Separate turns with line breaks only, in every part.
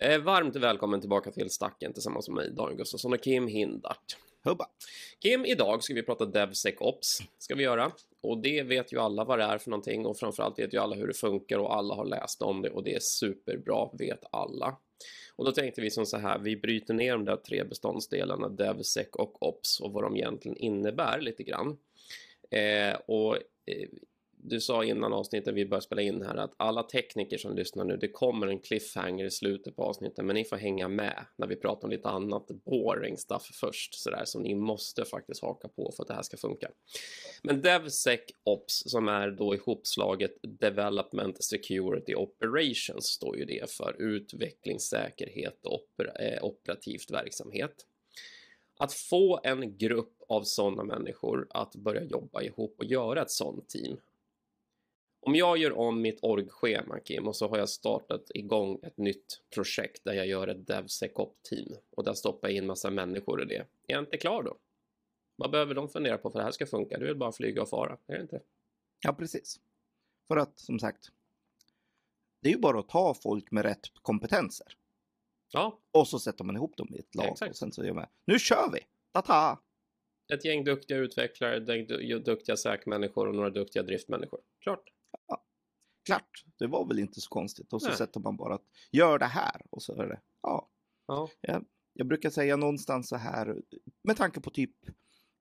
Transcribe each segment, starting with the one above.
Eh, varmt välkommen tillbaka till Stacken tillsammans med mig, Daniel Gustafsson och Kim Hindart.
Hubba.
Kim, idag ska vi prata DevSecOps. Ska vi göra. Och det vet ju alla vad det är för någonting och framförallt vet ju alla hur det funkar och alla har läst om det och det är superbra, vet alla. Och då tänkte vi som så här, vi bryter ner de där tre beståndsdelarna, DevSec och Ops och vad de egentligen innebär lite grann. Eh, och eh, du sa innan avsnittet vi började spela in här att alla tekniker som lyssnar nu, det kommer en cliffhanger i slutet på avsnittet, men ni får hänga med när vi pratar om lite annat boring stuff först, sådär som ni måste faktiskt haka på för att det här ska funka. Men DevSecOps som är då ihopslaget Development Security Operations står ju det för utvecklingssäkerhet och opera, eh, operativt verksamhet. Att få en grupp av sådana människor att börja jobba ihop och göra ett sådant team om jag gör om mitt org-schema Kim och så har jag startat igång ett nytt projekt där jag gör ett DevSecOps-team och där stoppar jag in massa människor i det. Är jag inte klar då? Vad behöver de fundera på för att det här ska funka? Det är bara flyga och fara, är det inte?
Ja, precis. För att som sagt, det är ju bara att ta folk med rätt kompetenser.
Ja.
Och så sätter man ihop dem i ett lag. Ja, och sen så gör man, nu kör vi! Ta-ta!
Ett gäng duktiga utvecklare, duktiga säkmänniskor och några duktiga driftmänniskor. Klart.
Ja, klart, det var väl inte så konstigt. Och så Nej. sätter man bara att gör det här och så är det. Ja. ja. Jag, jag brukar säga någonstans så här med tanke på typ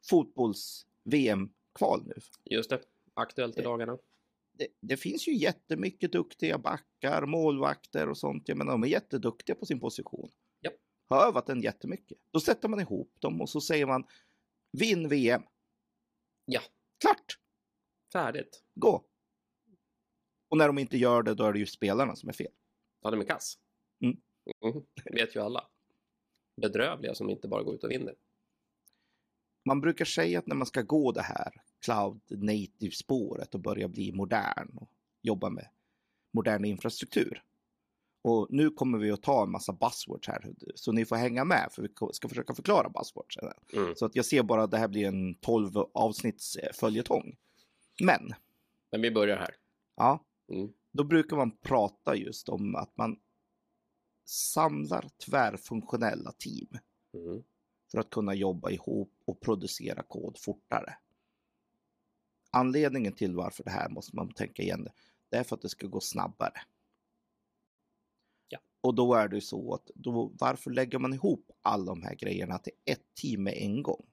fotbolls-VM-kval nu.
Just det, aktuellt i dagarna.
Det, det, finns ju jättemycket duktiga backar, målvakter och sånt. Jag menar, de är jätteduktiga på sin position.
Yep.
Har övat den jättemycket. Då sätter man ihop dem och så säger man vinn VM.
Ja.
Klart!
Färdigt.
Gå. Och när de inte gör det, då är det ju spelarna som är fel.
Ja, de är kass.
Mm.
Mm. Det vet ju alla. Bedrövliga som inte bara går ut och vinner.
Man brukar säga att när man ska gå det här cloud native spåret och börja bli modern och jobba med modern infrastruktur. Och nu kommer vi att ta en massa buzzwords här, så ni får hänga med för vi ska försöka förklara buzzwords. Mm. Så att jag ser bara att det här blir en 12 avsnitts följetong. Men.
Men vi börjar här.
Ja. Mm. Då brukar man prata just om att man samlar tvärfunktionella team. Mm. För att kunna jobba ihop och producera kod fortare. Anledningen till varför det här måste man tänka igen. Det är för att det ska gå snabbare.
Ja.
Och då är det så att då, varför lägger man ihop alla de här grejerna till ett team med en gång?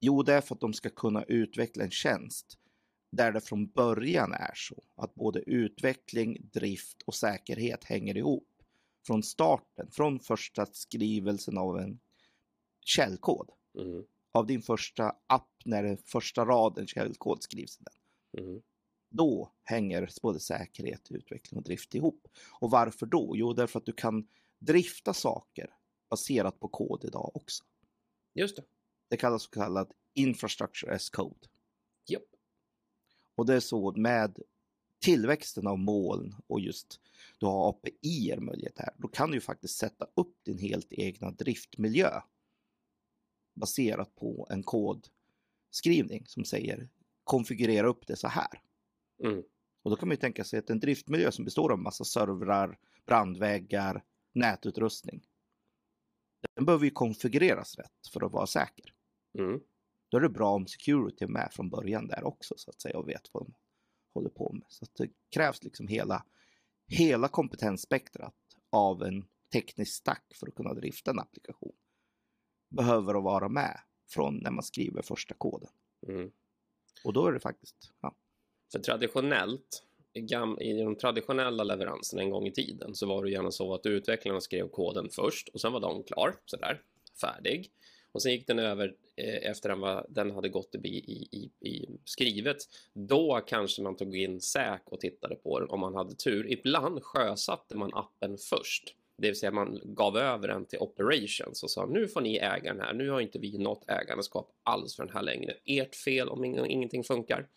Jo, det är för att de ska kunna utveckla en tjänst där det från början är så att både utveckling, drift och säkerhet hänger ihop. Från starten, från första skrivelsen av en källkod. Mm. Av din första app när den första raden källkod skrivs. Den. Mm. Då hänger både säkerhet, utveckling och drift ihop. Och varför då? Jo, därför att du kan drifta saker baserat på kod idag också.
Just det.
Det kallas så kallad infrastructure as code. Och det är så med tillväxten av moln och just du har API möjlighet här. Då kan du faktiskt sätta upp din helt egna driftmiljö baserat på en kodskrivning som säger konfigurera upp det så här.
Mm.
Och då kan man ju tänka sig att en driftmiljö som består av massa servrar, brandväggar, nätutrustning. Den behöver ju konfigureras rätt för att vara säker.
Mm
då är det bra om security är med från början där också så att säga och vet vad de håller på med. Så det krävs liksom hela, hela kompetensspektrat av en teknisk stack för att kunna drifta en applikation. Behöver att vara med från när man skriver första koden.
Mm.
Och då är det faktiskt, ja.
För traditionellt, i, i de traditionella leveranserna en gång i tiden så var det gärna så att utvecklarna skrev koden först och sen var de klar, sådär, färdig. Och sen gick den över eh, efter var, den hade gått i, i, i, skrivet. Då kanske man tog in säk och tittade på den om man hade tur. Ibland sjösatte man appen först. Det vill säga man gav över den till operations och sa nu får ni äga den här. Nu har inte vi något ägandeskap alls för den här längre. Ert fel om ingenting funkar.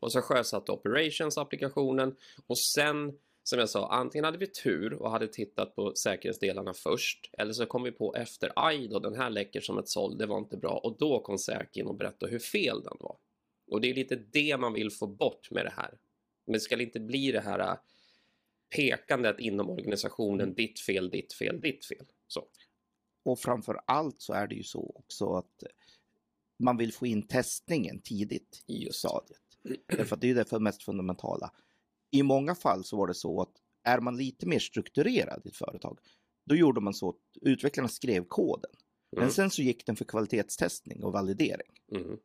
Och så sjösatte operations applikationen och sen som jag sa, antingen hade vi tur och hade tittat på säkerhetsdelarna först eller så kom vi på efter, aj då, den här läcker som ett såll, det var inte bra och då kom säk in och berättade hur fel den var. Och det är lite det man vill få bort med det här. Men det ska inte bli det här pekandet inom organisationen, ditt fel, ditt fel, ditt fel. Så.
Och framför allt så är det ju så också att man vill få in testningen tidigt i
Just.
stadiet. Därför att det är ju det mest fundamentala. I många fall så var det så att är man lite mer strukturerad i ett företag, då gjorde man så att utvecklarna skrev koden. Men
Mm.
sen så gick den för kvalitetstestning och validering.
Mm.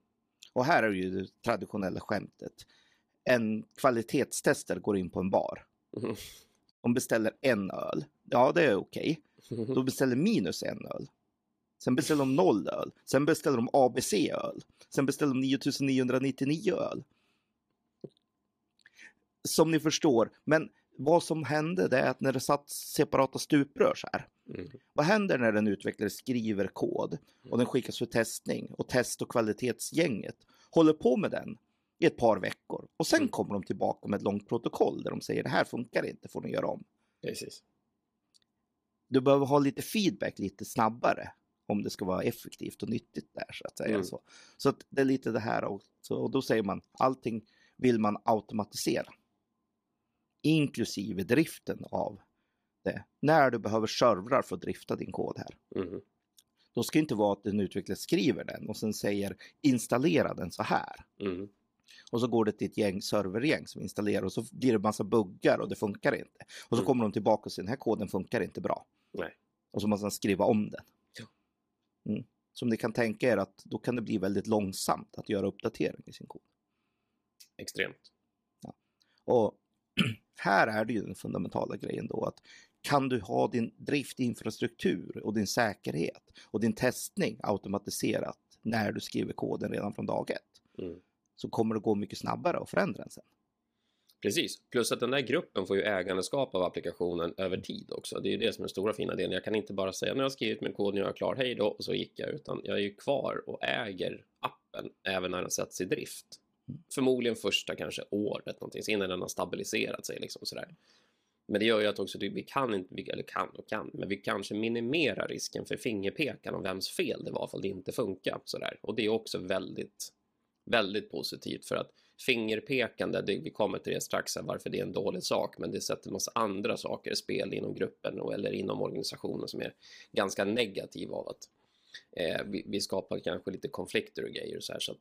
Och här är ju det traditionella skämtet. En kvalitetstestare går in på en bar.
Mm.
De beställer en öl. Ja, det är okej. De beställer minus en öl. Sen beställer de noll öl. Sen beställer de ABC-öl. Sen beställer de 9999 öl. Som ni förstår. Men vad som hände det är att när det satt separata stuprör så här.
Mm.
Vad händer när en utvecklare skriver kod och den skickas för testning och test och kvalitetsgänget håller på med den i ett par veckor och sen
Mm.
kommer de tillbaka med ett långt protokoll där de säger det här funkar inte, får ni göra om.
Precis.
Du behöver ha lite feedback lite snabbare om det ska vara effektivt och nyttigt där så att säga.
Mm.
Så, så att det är lite det här också och då säger man allting vill man automatisera. Inklusive driften av det. När du behöver servrar för att drifta din kod här.
Mm.
Då ska det inte vara att en utvecklare skriver den och sen säger installera den så här.
Mm.
Och så går det till ett gäng servergäng som installerar och så blir det massa buggar och det funkar inte. Och så
Mm.
kommer de tillbaka och säger den här koden funkar inte bra.
Nej.
Och så måste man skriva om den.
Ja.
Mm. Som ni kan tänka er att då kan det bli väldigt långsamt att göra uppdatering i sin kod.
Extremt.
Och här är det ju den fundamentala grejen då att kan du ha din driftinfrastruktur och din säkerhet och din testning automatiserat när du skriver koden redan från dag ett
Mm.
så kommer det gå mycket snabbare att förändra den sen.
Precis, plus att den där gruppen får ju ägandeskap av applikationen över tid också. Det är ju det som är den stora fina delen. Jag kan inte bara säga nu har jag skrivit min kod, nu är jag klar, hej då, och så gick jag, utan jag är ju kvar och äger appen även när den sätts i drift. Förmodligen första kanske året någonting, innan den har stabiliserat sig liksom sådär. Men det gör ju att också vi kan inte, eller kan och kan, men vi kanske minimerar risken för fingerpekan om vems fel det var för att det inte funkar sådär. Och det är också väldigt, väldigt positivt för att fingerpekande, det, vi kommer till det strax, här, varför det är en dålig sak, men det sätter en massa andra saker i spel inom gruppen och, eller inom organisationen som är ganska negativa av att eh, vi, vi skapar kanske lite konflikter och grejer och så här. Så att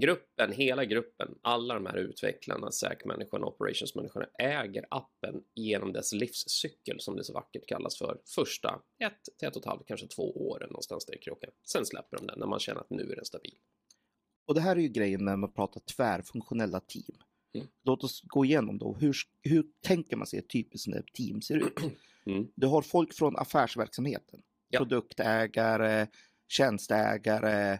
gruppen, hela gruppen, alla de här utvecklarna, SAC-människorna, operationsmänniskorna äger appen genom dess livscykel som det så vackert kallas för. Första ett till ett och ett halvt, kanske två åren någonstans där i kroken. Sen släpper de den när man känner att nu är den stabil.
Och det här är ju grejen när man pratar tvärfunktionella team.
Mm.
Låt oss gå igenom då. Hur, hur tänker man sig ett typiskt team ser ut?
Mm.
Du har folk från affärsverksamheten.
Ja.
Produktägare, tjänsteägare,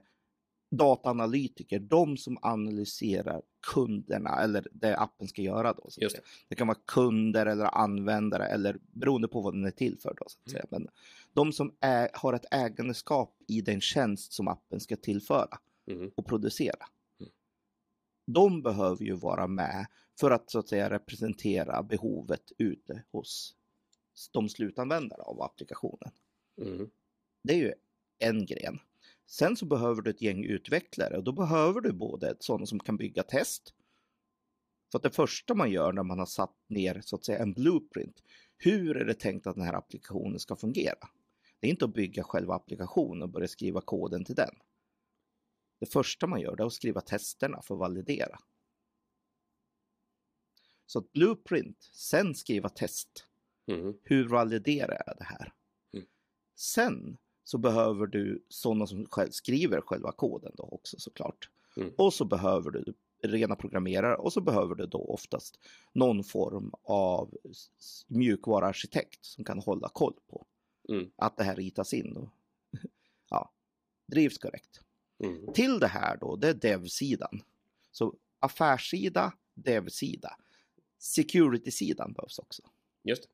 dataanalytiker. De som analyserar kunderna eller det appen ska göra då. Så säga. det kan vara kunder eller användare eller beroende på vad den är till för. Då, så att
Mm.
säga. Men de som är, har ett ägandeskap i den tjänst som appen ska tillföra
Mm.
och producera.
Mm.
De behöver ju vara med för att så att säga representera behovet ute hos de slutanvändare av applikationen.
Mm.
Det är ju en gren. Sen så behöver du ett gäng utvecklare och då behöver du både sådana som kan bygga test. För att det första man gör när man har satt ner så att säga en blueprint. Hur är det tänkt att den här applikationen ska fungera? Det är inte att bygga själva applikationen och börja skriva koden till den. Det första man gör det är att skriva testerna för att validera. Så att blueprint, sen skriva test.
Mm.
Hur validerar jag det här?
Mm.
Sen så behöver du sådana som själv skriver själva koden då också såklart.
Mm.
Och så behöver du rena programmerare och så behöver du då oftast någon form av mjukvaruarkitekt som kan hålla koll på
Mm.
att det här ritas in och ja, drivs korrekt.
Mm.
Till det här då, det är dev-sidan. Så affärssida, dev-sida. Security-sidan behövs också.
Just det.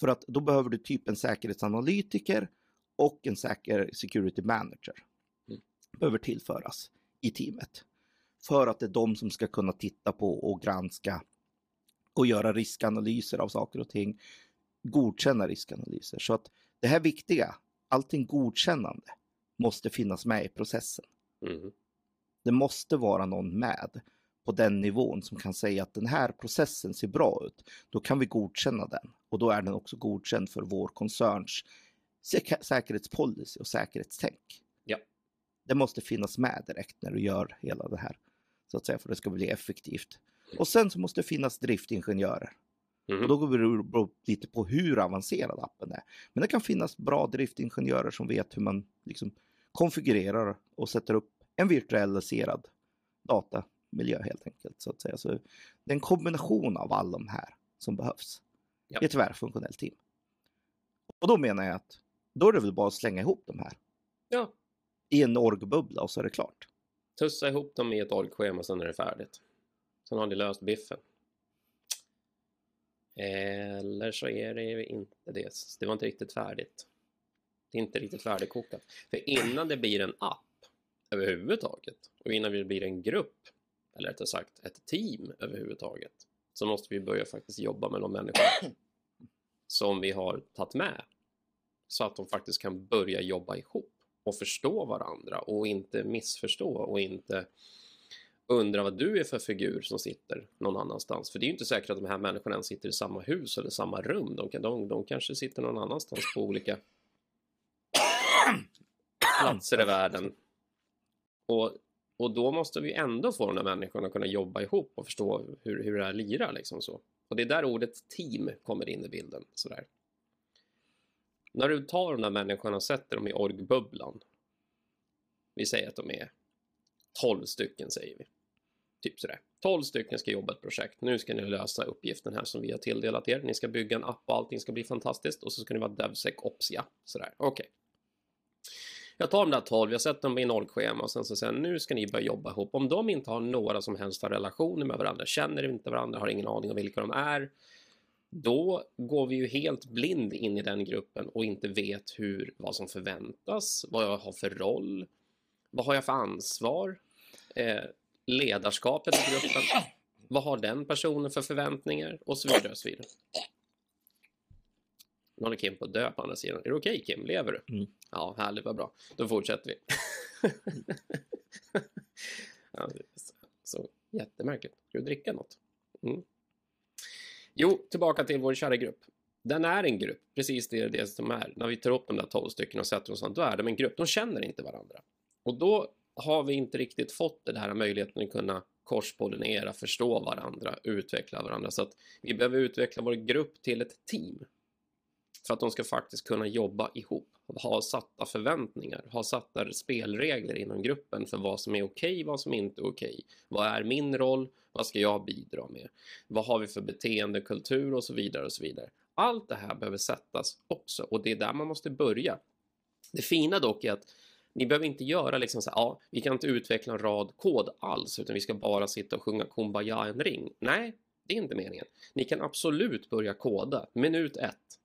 För att då behöver du typ en säkerhetsanalytiker och en säker security manager.
Mm.
Behöver tillföras i teamet. För att det är de som ska kunna titta på och granska och göra riskanalyser av saker och ting. Godkänna riskanalyser. Så att det här viktiga, allting godkännande, måste finnas med i processen.
Mm.
Det måste vara någon med på den nivån som kan säga att den här processen ser bra ut, då kan vi godkänna den. Och då är den också godkänd för vår koncerns säk säkerhetspolicy och säkerhetstänk.
Ja.
Det måste finnas med direkt när du gör hela det här, så att säga, för att det ska bli effektivt. Och sen så måste det finnas driftingenjörer.
Mm.
Och då beror det lite på hur avancerad appen är. Men det kan finnas bra driftingenjörer som vet hur man liksom konfigurerar och sätter upp en virtualiserad datamiljö helt enkelt. Så att säga. Så det är en kombination av alla de här som behövs
Ja.
i ett tvärfunktionellt team. Och då menar jag att då är det väl bara att slänga ihop de här
Ja,
i en orgbubbla och så är det klart.
tussa ihop dem i ett orgschema sen är det färdigt. Sen har ni löst biffen. Eller så är det inte det. Det var inte riktigt färdigt. Det är inte riktigt färdigkokat. För innan det blir en app överhuvudtaget och innan det blir en grupp, eller rättare sagt ett team överhuvudtaget, så måste vi börja faktiskt jobba med de människor som vi har tagit med. Så att de faktiskt kan börja jobba ihop och förstå varandra och inte missförstå och inte undra vad du är för figur som sitter någon annanstans. För det är ju inte säkert att de här människorna ens sitter i samma hus eller samma rum. De, kan, de, de kanske sitter någon annanstans på olika platser i världen. Och, och då måste vi ändå få de här människorna att kunna jobba ihop och förstå hur, hur det här lirar. Liksom så. Och det är där ordet team kommer in i bilden. Sådär. När du tar de där människorna och sätter dem i orgbubblan. Vi säger att de är 12 stycken säger vi. Typ sådär. 12 stycken ska jobba ett projekt. Nu ska ni lösa uppgiften här som vi har tilldelat er. Ni ska bygga en app och allting ska bli fantastiskt. Och så ska ni vara DevSecOps, ja. Sådär, okej. Jag tar de där 12, jag sätter dem i nollschema och sen så säger jag, nu ska ni börja jobba ihop. Om de inte har några som helst relationer med varandra, känner inte varandra, har ingen aning om vilka de är, då går vi ju helt blind in i den gruppen och inte vet hur, vad som förväntas, vad jag har för roll, vad har jag för ansvar, eh, ledarskapet i gruppen, vad har den personen för förväntningar och så vidare. Och så vidare. Nu håller Kim på att dö på andra sidan. Är det okej Kim? Lever du?
Mm.
Ja, härligt, vad bra. Då fortsätter vi. ja, det är så jättemärkligt. Ska du dricka något? Mm. Jo, tillbaka till vår kära grupp. Den är en grupp, precis det är det som är. När vi tar upp de där 12 stycken och sätter oss sånt, då är de en grupp. De känner inte varandra. Och då har vi inte riktigt fått den här möjligheten att kunna korspollinera, förstå varandra, utveckla varandra. Så att vi behöver utveckla vår grupp till ett team. För att de ska faktiskt kunna jobba ihop, ha satta förväntningar, ha satta spelregler inom gruppen för vad som är okej, vad som inte är okej. Vad är min roll? Vad ska jag bidra med? Vad har vi för beteendekultur och så vidare och så vidare. Allt det här behöver sättas också och det är där man måste börja. Det fina dock är att ni behöver inte göra liksom så här, ja, vi kan inte utveckla en rad kod alls, utan vi ska bara sitta och sjunga Kumbaya en ring. Nej, det är inte meningen. Ni kan absolut börja koda, minut ett.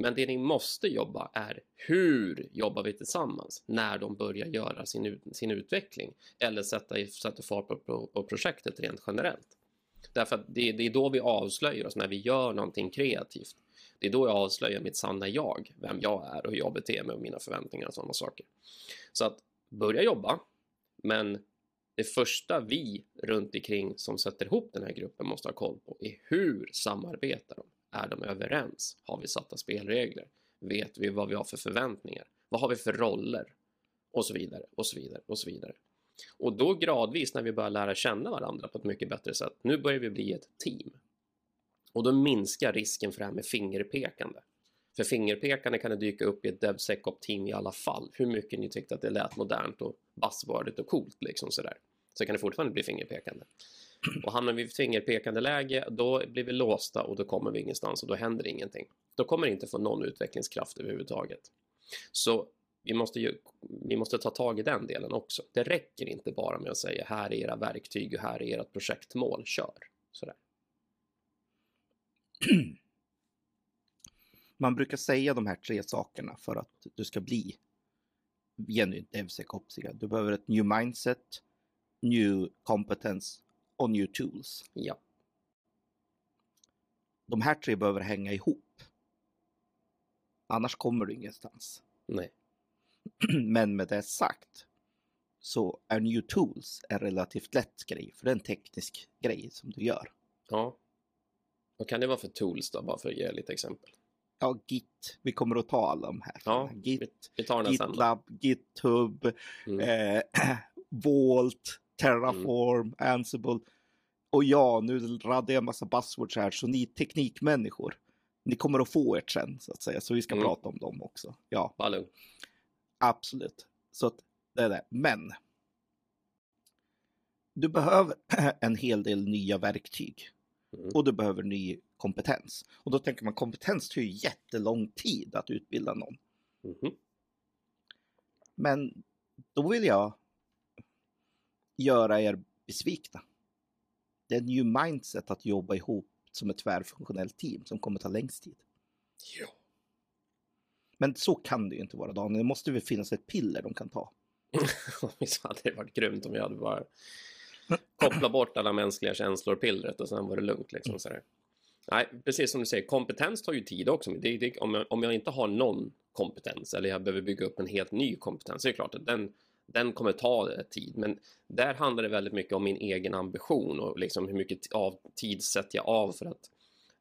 Men det ni måste jobba är hur jobbar vi tillsammans när de börjar göra sin, ut, sin utveckling eller sätta, sätta fart på, på, på projektet rent generellt. Därför att det, det är då vi avslöjar oss när vi gör någonting kreativt. Det är då jag avslöjar mitt sanna jag, vem jag är och hur jag beter mig och mina förväntningar och sådana saker. Så att börja jobba, men det första vi runt omkring som sätter ihop den här gruppen måste ha koll på är hur samarbetar de? Är de överens? Har vi satta spelregler? Vet vi vad vi har för förväntningar? Vad har vi för roller? Och så vidare, och så vidare, och så vidare. Och då gradvis när vi börjar lära känna varandra på ett mycket bättre sätt, nu börjar vi bli ett team. Och då minskar risken för det här med fingerpekande. För fingerpekande kan det dyka upp i ett DevSecOp-team i alla fall. Hur mycket ni tyckte att det lät modernt och buzzwordigt och coolt liksom sådär. Så kan det fortfarande bli fingerpekande. Och hamnar vi i fingerpekande läge, då blir vi låsta och då kommer vi ingenstans och då händer ingenting. Då kommer det inte få någon utvecklingskraft överhuvudtaget. Så vi måste, ju, vi måste ta tag i den delen också. Det räcker inte bara med att säga här är era verktyg och här är ert projektmål, kör. Sådär.
Man brukar säga de här tre sakerna för att du ska bli genuint DevSecOpsiga. Du behöver ett new mindset, new competence och new tools.
Ja.
De här tre behöver hänga ihop. Annars kommer du ingenstans.
Nej.
Men med det sagt så är New Tools en relativt lätt grej, för det är en teknisk grej som du gör.
Ja. Vad kan det vara för tools då, bara för att ge lite exempel?
Ja, Git. Vi kommer att ta alla de här.
Ja,
Git,
Vi då.
GitLab, GitHub,
Mm.
eh, Vault, Terraform, Ansible. Och ja, nu raddar jag en massa buzzwords här, så ni teknikmänniskor, ni kommer att få ert sen, så att säga. Så vi ska
Mm.
prata om dem också. Ja,
lugn.
absolut. Så att det är det. Men du behöver en hel del nya verktyg
Mm.
och du behöver ny kompetens. Och då tänker man kompetens tar ju jättelång tid att utbilda någon.
Mhm.
Men då vill jag göra er besvikna. Det är en ny mindset att jobba ihop som ett tvärfunktionellt team som kommer ta längst tid.
Ja.
Men så kan det ju inte vara Daniel. Det måste väl finnas ett piller de kan ta.
Visst hade det varit grymt om jag hade bara kopplat bort alla mänskliga känslor pillret och sen var det lugnt. Liksom, så där. Nej, precis som du säger, kompetens tar ju tid också. Det, det, om, jag, om jag inte har någon kompetens eller jag behöver bygga upp en helt ny kompetens, så är det klart att den, den kommer ta eh, tid. Men där handlar det väldigt mycket om min egen ambition och liksom hur mycket av tid sätter jag av för att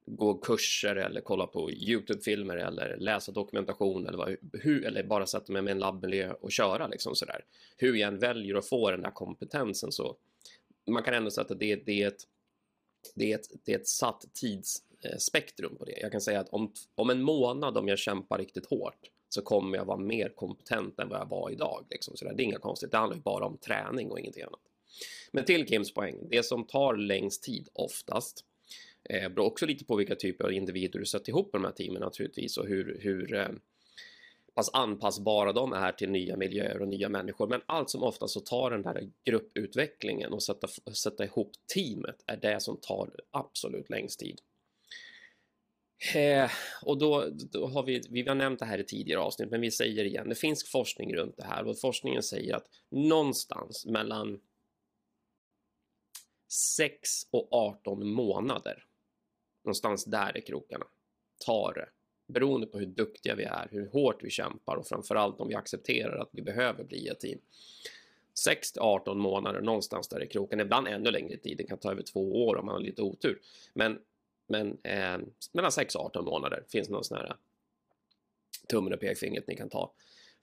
gå kurser eller kolla på Youtube-filmer eller läsa dokumentation eller, vad, hur, eller bara sätta mig med en labbmiljö och köra liksom sådär. Hur jag än väljer att få den där kompetensen så man kan ändå säga att det, det, är ett, det, är ett, det är ett satt tidsspektrum eh, på det. Jag kan säga att om, om en månad om jag kämpar riktigt hårt så kommer jag vara mer kompetent än vad jag var idag. Liksom. Så det är inga konstigt, det handlar ju bara om träning och ingenting annat. Men till Kims poäng, det som tar längst tid oftast Eh, beror också lite på vilka typer av individer du sätter ihop de här teamen naturligtvis och hur, hur eh, pass anpassbara de är till nya miljöer och nya människor. Men allt som ofta så tar den där grupputvecklingen och sätta, sätta ihop teamet är det som tar absolut längst tid. Eh, och då, då har vi, vi har nämnt det här i tidigare avsnitt, men vi säger igen, det finns forskning runt det här och forskningen säger att någonstans mellan 6 och 18 månader, någonstans där är krokarna, tar det. Beroende på hur duktiga vi är, hur hårt vi kämpar och framförallt om vi accepterar att vi behöver bli ett team. 6 till 18 månader, någonstans där i kroken. Ibland ännu längre tid, det kan ta över två år om man har lite otur. Men, men eh, mellan 6 och 18 månader finns någon sån här eh, tummen och pekfingret ni kan ta.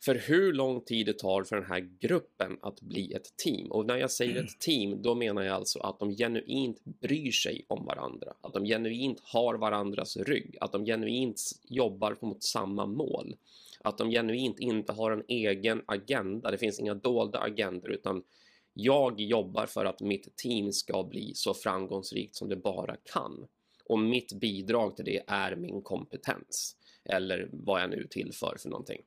För hur lång tid det tar för den här gruppen att bli ett team. Och när jag säger ett team, då menar jag alltså att de genuint bryr sig om varandra. Att de genuint har varandras rygg. Att de genuint jobbar mot samma mål. Att de genuint inte har en egen agenda. Det finns inga dolda agendor utan jag jobbar för att mitt team ska bli så framgångsrikt som det bara kan. Och mitt bidrag till det är min kompetens. Eller vad jag nu tillför för någonting.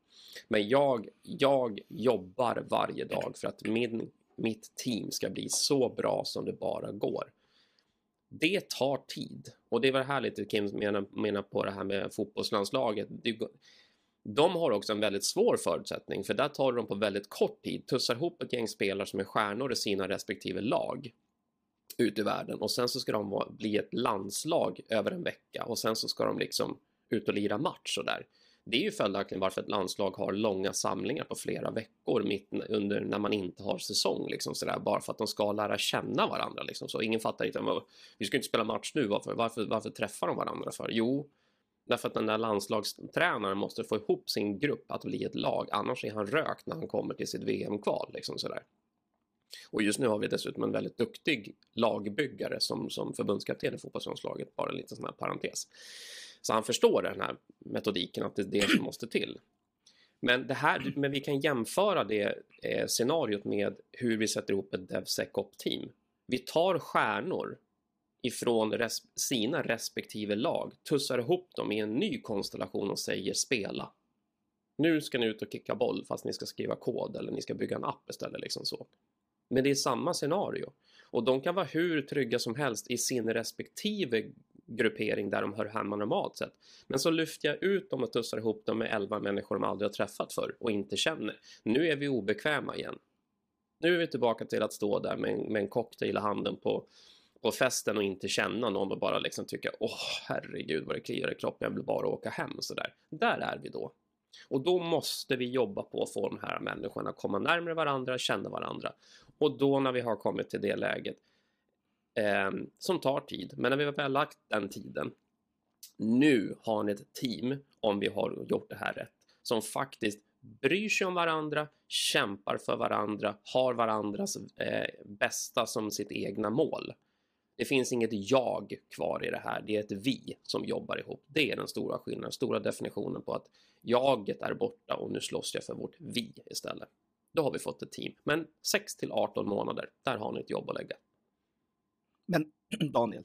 Men jag, jag jobbar varje dag för att min, mitt team ska bli så bra som det bara går. Det tar tid. Och det var här lite Kim menar, menar på det här med fotbollslandslaget. Det, de har också en väldigt svår förutsättning för där tar de på väldigt kort tid, tussar ihop ett gäng spelare som är stjärnor i sina respektive lag ut i världen och sen så ska de vara, bli ett landslag över en vecka och sen så ska de liksom ut och lira match och där. Det är ju följaktligen varför ett landslag har långa samlingar på flera veckor mitt under när man inte har säsong liksom sådär bara för att de ska lära känna varandra liksom så ingen fattar inte vi ska inte spela match nu varför varför varför träffar de varandra för? Jo, därför att den där landslagstränaren måste få ihop sin grupp att bli ett lag annars är han rökt när han kommer till sitt VM-kval liksom sådär. Och just nu har vi dessutom en väldigt duktig lagbyggare som, som förbundskapten i fotbollslandslaget, bara en liten sån här parentes. Så han förstår den här metodiken, att det är det som måste till. Men, det här, men vi kan jämföra det eh, scenariot med hur vi sätter ihop ett DevSecOp-team. Vi tar stjärnor ifrån res sina respektive lag, tussar ihop dem i en ny konstellation och säger spela. Nu ska ni ut och kicka boll fast ni ska skriva kod eller ni ska bygga en app istället. Liksom så. Men det är samma scenario. Och de kan vara hur trygga som helst i sin respektive gruppering där de hör hemma normalt sett. Men så lyfter jag ut dem och tussar ihop dem med elva människor de aldrig har träffat förr och inte känner. Nu är vi obekväma igen. Nu är vi tillbaka till att stå där med en, med en cocktail i handen på, på festen och inte känna någon och bara liksom tycka åh herregud vad det kliar i kroppen, jag vill bara åka hem och sådär. Där är vi då. Och då måste vi jobba på att få de här människorna att komma närmare varandra, känna varandra. Och då när vi har kommit till det läget, eh, som tar tid, men när vi väl har lagt den tiden, nu har ni ett team, om vi har gjort det här rätt, som faktiskt bryr sig om varandra, kämpar för varandra, har varandras eh, bästa som sitt egna mål. Det finns inget jag kvar i det här, det är ett vi som jobbar ihop. Det är den stora skillnaden, stora definitionen på att jaget är borta och nu slåss jag för vårt vi istället. Då har vi fått ett team. Men 6 till 18 månader, där har ni ett jobb att lägga.
Men Daniel,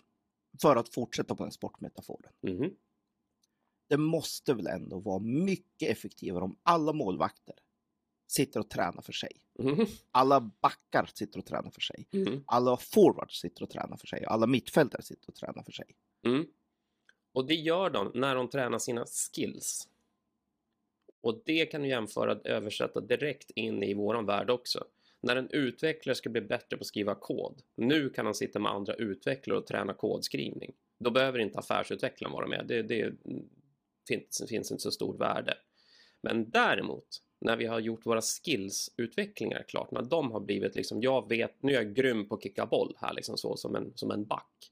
för att fortsätta på den sportmetaforen.
Mhm.
Det måste väl ändå vara mycket effektivare om alla målvakter sitter och tränar för sig.
Mhm.
Alla backar sitter och tränar för sig.
Mhm.
Alla forwards sitter och tränar för sig. Alla mittfältare sitter och tränar för sig.
Mm. Och det gör de när de tränar sina skills. Och det kan du jämföra, översätta direkt in i våran värld också. När en utvecklare ska bli bättre på att skriva kod, nu kan han sitta med andra utvecklare och träna kodskrivning. Då behöver inte affärsutvecklaren vara med. Det, det finns, finns inte så stort värde. Men däremot, när vi har gjort våra skills-utvecklingar klart, när de har blivit liksom, jag vet, nu är jag grym på att kicka boll här liksom så, som en, som en back.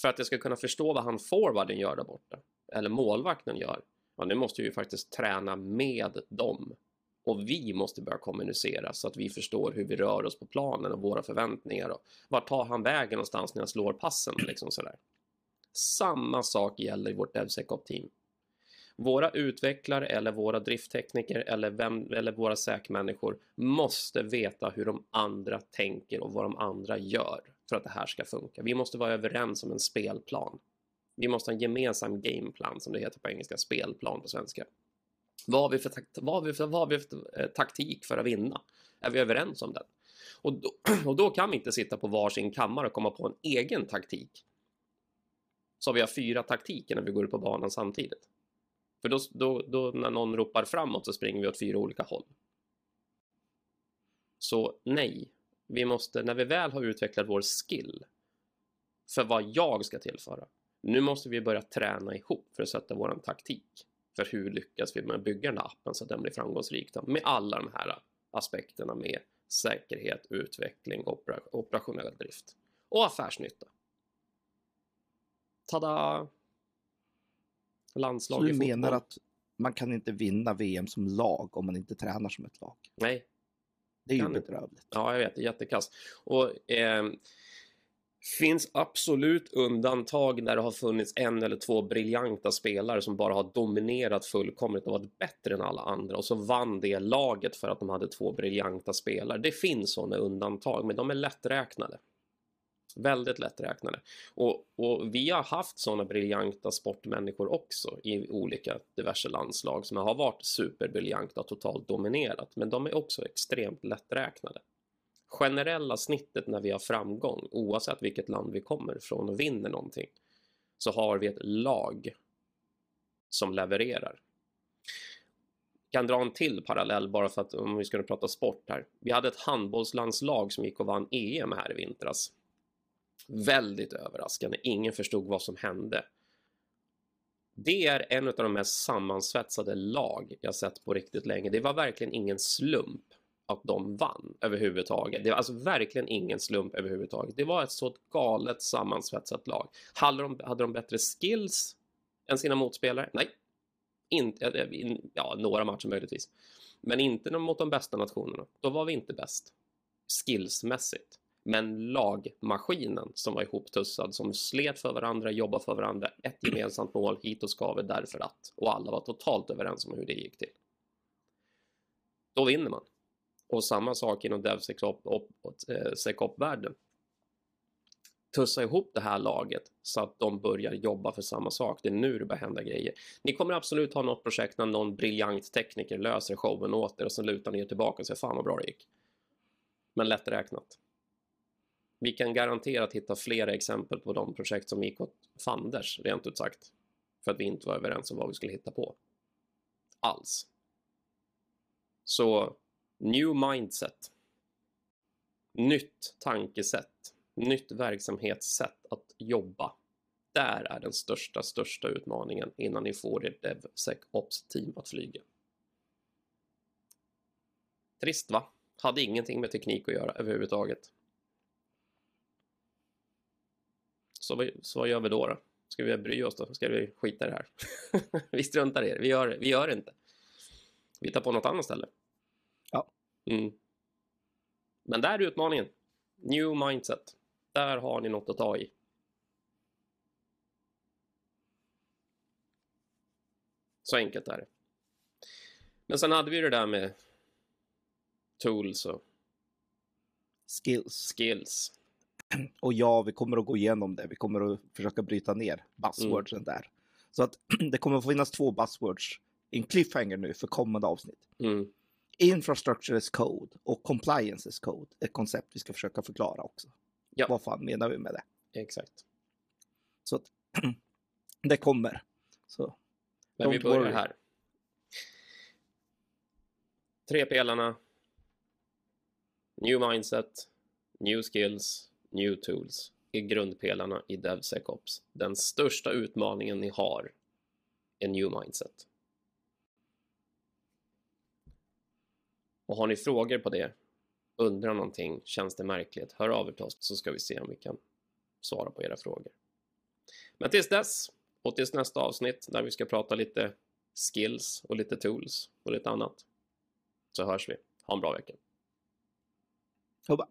För att jag ska kunna förstå vad han forwarden gör där borta, eller målvakten gör, ja, nu måste vi ju faktiskt träna med dem. Och vi måste börja kommunicera så att vi förstår hur vi rör oss på planen och våra förväntningar och vart tar han vägen någonstans när jag slår passen liksom sådär. Samma sak gäller i vårt DevSecOp-team. Våra utvecklare eller våra drifttekniker eller, vem, eller våra säkmänniskor måste veta hur de andra tänker och vad de andra gör för att det här ska funka. Vi måste vara överens om en spelplan. Vi måste ha en gemensam gameplan som det heter på engelska, spelplan på svenska. Vad har vi för, takt, vad har vi för, vad har vi för eh, taktik för att vinna? Är vi överens om den? Och då, och då kan vi inte sitta på varsin kammare och komma på en egen taktik. Så vi har fyra taktiker när vi går ut på banan samtidigt. För då, då, då när någon ropar framåt så springer vi åt fyra olika håll. Så nej, vi måste, när vi väl har utvecklat vår skill för vad jag ska tillföra, nu måste vi börja träna ihop för att sätta vår taktik. För hur lyckas vi med att bygga den här appen så att den blir framgångsrik då? med alla de här aspekterna med säkerhet, utveckling, operationell drift och affärsnytta. Tada! Landslag
Så du menar att man kan inte vinna VM som lag om man inte tränar som ett lag?
Nej,
Det är ju
Kan
bedrövligt.
Ja, jag vet. Det jättekast. Och eh, finns absolut undantag där det har funnits en eller två briljanta spelare som bara har dominerat fullkomligt och varit bättre än alla andra och så vann det laget för att de hade två briljanta spelare. Det finns sådana undantag, men de är lätträknade. Väldigt lätträknade. Och, och vi har haft sådana briljanta sportmänniskor också i olika diverse landslag som har varit superbriljanta och totalt dominerat, men de är också extremt lätträknade generella snittet när vi har framgång, oavsett vilket land vi kommer ifrån och vinner någonting, så har vi ett lag som levererar. Kan dra en till parallell bara för att om vi ska prata sport här. Vi hade ett handbollslandslag som gick och vann EM här i vintras. Väldigt överraskande. Ingen förstod vad som hände. Det är en av de mest sammansvetsade lag jag sett på riktigt länge. Det var verkligen ingen slump att de vann överhuvudtaget. Det var alltså verkligen ingen slump överhuvudtaget. Det var ett så galet sammansvetsat lag. Hade de, hade de bättre skills än sina motspelare? Nej. Inte, eh, eh, ja, några matcher möjligtvis. Men inte mot de bästa nationerna. Då var vi inte bäst. Skillsmässigt. Men lagmaskinen som var ihoptussad, som slet för varandra, jobbade för varandra, ett gemensamt mål, hit och skaver därför att. Och alla var totalt överens om hur det gick till. Då vinner man. Och samma sak inom DevSecOp-världen. Eh, Tussa ihop det här laget så att de börjar jobba för samma sak. Det är nu det börjar hända grejer. Ni kommer absolut ha något projekt när någon briljant tekniker löser showen åt er och sen lutar ni er tillbaka och säger fan vad bra det gick. Men lätt räknat. Vi kan garanterat hitta flera exempel på de projekt som gick åt fanders, rent ut sagt. För att vi inte var överens om vad vi skulle hitta på. Alls. Så New mindset. Nytt tankesätt. Nytt verksamhetssätt att jobba. där är den största, största utmaningen innan ni får ert DevSecOps-team att flyga. Trist va? Hade ingenting med teknik att göra överhuvudtaget. Så, vad- så vad gör vi då, då? Ska vi bry oss då? Ska vi skita i det här? vi struntar i det. Vi gör, vi gör det inte. Vi tar på något annat ställe.
Ja.
Mm. Men där är utmaningen. New mindset. Där har ni något att ta i. Så enkelt är det. Men sen hade vi det där med tools och
Skills.
skills.
Och ja, vi kommer att gå igenom det. Vi kommer att försöka bryta ner buzzwordsen där. Så att det kommer att finnas två buzzwords. En cliffhanger nu för kommande avsnitt.
Mm.
Infrastructure as code och compliance as code. Ett koncept vi ska försöka förklara också.
Ja.
Vad fan menar vi med det?
Exakt.
Så att det kommer. Så
Men vi börjar
worry.
här. Tre pelarna. New mindset, new skills, new tools är grundpelarna i DevSecOps. Den största utmaningen ni har är new mindset. Och har ni frågor på det, undrar någonting, känns det märkligt, hör av er till oss så ska vi se om vi kan svara på era frågor. Men tills dess och tills nästa avsnitt där vi ska prata lite skills och lite tools och lite annat så hörs vi. Ha en bra vecka.
hubba.